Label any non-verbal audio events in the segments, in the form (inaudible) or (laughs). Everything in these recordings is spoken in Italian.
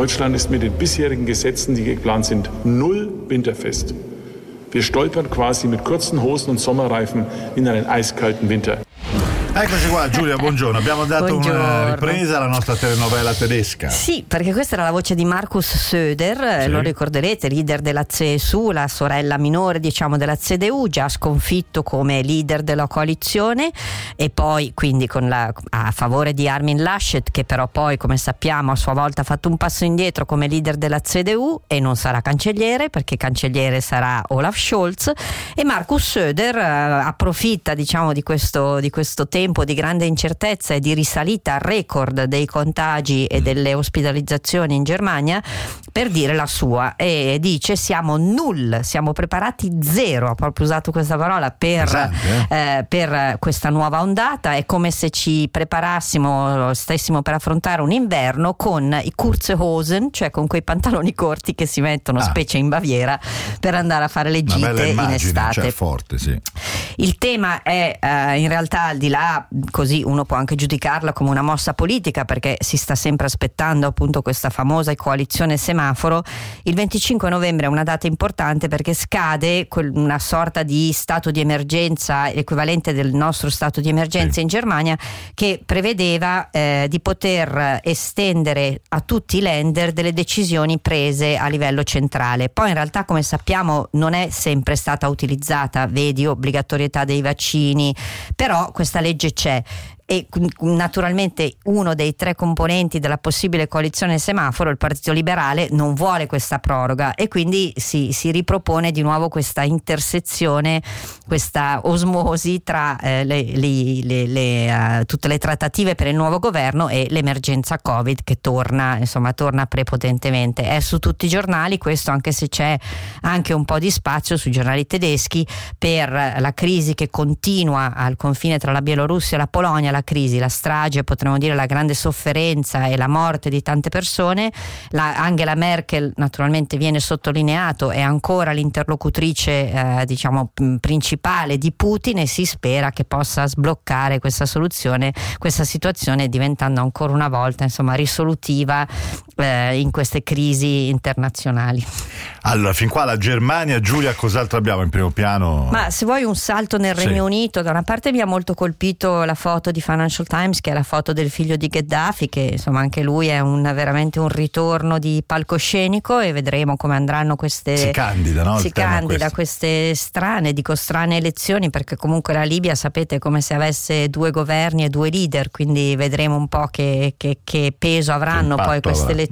Deutschland ist mit den bisherigen Gesetzen, die geplant sind, null winterfest. Wir stolpern quasi mit kurzen Hosen und Sommerreifen in einen eiskalten Winter. Eccoci qua Giulia, buongiorno. Abbiamo dato Buongiorno. una ripresa alla nostra telenovela tedesca. Sì, perché questa era la voce di Markus Söder, eh, Sì. lo ricorderete, leader della CSU, la sorella minore diciamo della CDU, già sconfitto come leader della coalizione e poi quindi con la- a favore di Armin Laschet che però poi come sappiamo a sua volta ha fatto un passo indietro come leader della CDU e non sarà cancelliere perché cancelliere sarà Olaf Scholz e Markus Söder eh, approfitta diciamo di questo, di questo tempo di grande incertezza e di risalita al record dei contagi e delle ospedalizzazioni in Germania per dire la sua e dice siamo null, siamo preparati zero, ha proprio usato questa parola per, Pesante, eh, per questa nuova ondata, è come se ci preparassimo, stessimo per affrontare un inverno con i Kurzhosen, cioè con quei pantaloni corti che si mettono Ah. specie in Baviera per andare a fare le gite in immagine, estate. cioè forte, sì. Il tema è eh, in realtà al di là, così uno può anche giudicarla come una mossa politica perché si sta sempre aspettando appunto questa famosa coalizione semaforo. Il 25 novembre è una data importante perché scade quel- una sorta di stato di emergenza, equivalente del nostro stato di emergenza Sì. in Germania, che prevedeva eh, di poter estendere a tutti i lender delle decisioni prese a livello centrale. Poi in realtà come sappiamo non è sempre stata utilizzata, vedi obbligatorietà dei vaccini, però questa legge c'è e naturalmente uno dei tre componenti della possibile coalizione semaforo, il Partito Liberale, non vuole questa proroga e quindi si, si ripropone di nuovo questa intersezione, questa osmosi tra eh, le- le- le- eh, tutte le trattative per il nuovo governo e l'emergenza Covid che torna, insomma, torna prepotentemente. È su tutti i giornali questo, anche se c'è anche un po' di spazio sui giornali tedeschi per la crisi che continua al confine tra la Bielorussia e la Polonia, la crisi, la strage, potremmo dire la grande sofferenza e la morte di tante persone. La- Angela Merkel naturalmente viene sottolineato, è ancora l'interlocutrice eh, diciamo principale di Putin e si spera che possa sbloccare questa soluzione, questa situazione diventando ancora una volta insomma risolutiva eh, in queste crisi internazionali. Allora, fin qua la Germania, Giulia, cos'altro abbiamo in primo piano? Ma se vuoi un salto nel Sì. Regno Unito, da una parte mi ha molto colpito la foto di Financial Times, che è la foto del figlio di Gheddafi, che insomma anche lui è un- veramente un ritorno di palcoscenico e vedremo come andranno queste. Si candida, no? Si candida queste strane, dico strane elezioni, perché comunque la Libia sapete è come se avesse due governi e due leader, quindi vedremo un po' che, che- che peso avranno poi queste avrà. elezioni.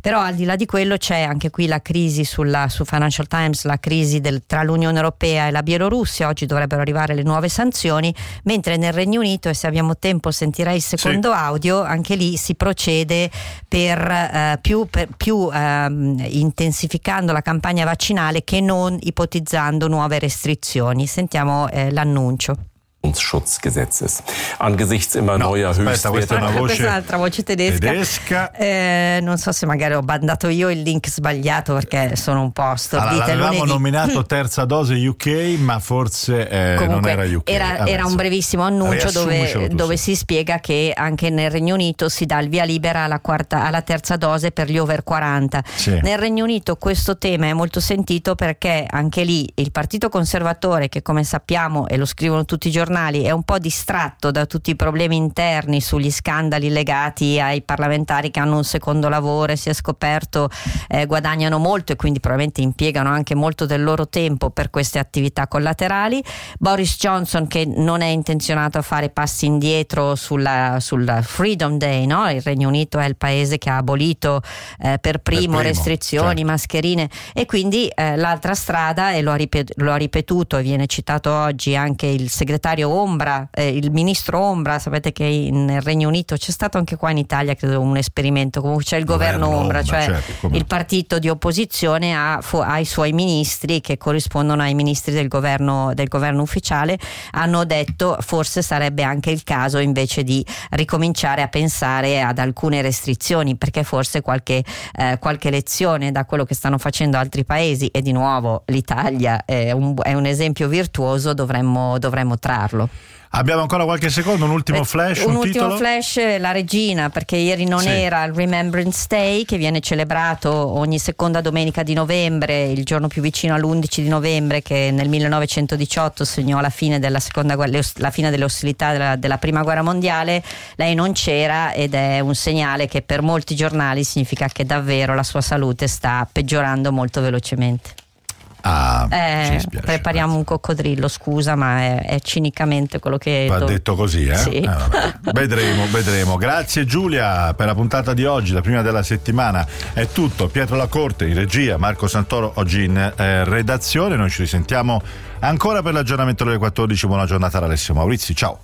Però al di là di quello c'è anche qui la crisi sulla- su Financial Times, la crisi del- tra l'Unione Europea e la Bielorussia, oggi dovrebbero arrivare le nuove sanzioni, mentre nel Regno Unito, e se abbiamo tempo sentirei il secondo audio, anche lì si procede per, eh, più, per- più, ehm, intensificando la campagna vaccinale che non ipotizzando nuove restrizioni. Sentiamo eh, l'annuncio. Schutzgesetzes. Angesichts immer No, neuer aspetta, questa è una Höchstwerte. voce Questa è un'altra voce tedesca. tedesca. Eh, non so se magari ho bandato io il link sbagliato perché sono un po' Allora, stordita. l'avevamo lunedì. nominato (laughs) terza dose UK, ma forse eh, non Comunque, era UK. era, era un brevissimo annuncio dove, dove si spiega che anche nel Regno Unito si dà il via libera alla, quarta- alla terza dose per gli over 40. Sì. Nel Regno Unito questo tema è molto sentito perché anche lì il Partito Conservatore, che come sappiamo e lo scrivono tutti i giornali, è un po' distratto da tutti i problemi interni sugli scandali legati ai parlamentari che hanno un secondo lavoro e si è scoperto eh, guadagnano molto e quindi probabilmente impiegano anche molto del loro tempo per queste attività collaterali. Boris Johnson che non è intenzionato a fare passi indietro sulla, sul Freedom Day, no? il Regno Unito è il paese che ha abolito eh, per, primo primo, restrizioni, certo. mascherine e quindi eh, l'altra strada, e lo ha, ripet- lo ha ripetuto e viene citato oggi anche il segretario Ombra, eh, il ministro Ombra, sapete che in- nel Regno Unito c'è stato anche qua in Italia credo un esperimento, comunque c'è il governo, Governo Ombra, Ombra, cioè certo, il partito di opposizione ha, fu- ha i suoi ministri che corrispondono ai ministri del governo, del governo ufficiale, hanno detto forse sarebbe anche il caso invece di ricominciare a pensare ad alcune restrizioni perché forse qualche, eh, qualche lezione da quello che stanno facendo altri paesi e di nuovo l'Italia è un, è un esempio virtuoso dovremmo, dovremmo trarre. Farlo. Abbiamo ancora qualche secondo, un ultimo flash, un, un, ultimo titolo? flash, la regina, perché ieri non Sì. era il Remembrance Day che viene celebrato ogni seconda domenica di novembre, il giorno più vicino all'11 di novembre che nel 1918 segnò la fine, della seconda, la fine delle ostilità della, della prima guerra mondiale. Lei non c'era ed è un segnale che per molti giornali significa che davvero la sua salute sta peggiorando molto velocemente. Ah, Eh, spiace. prepariamo un coccodrillo, scusa, ma è, è cinicamente quello che Va do- detto così, eh? Sì. Eh, (laughs) vedremo, vedremo. Grazie Giulia per la puntata di oggi, la prima della settimana. È tutto. Pietro Lacorte in regia, Marco Santoro oggi in eh, redazione. Noi ci risentiamo ancora per l'aggiornamento delle 14. Buona giornata da Alessio Maurizi. Ciao.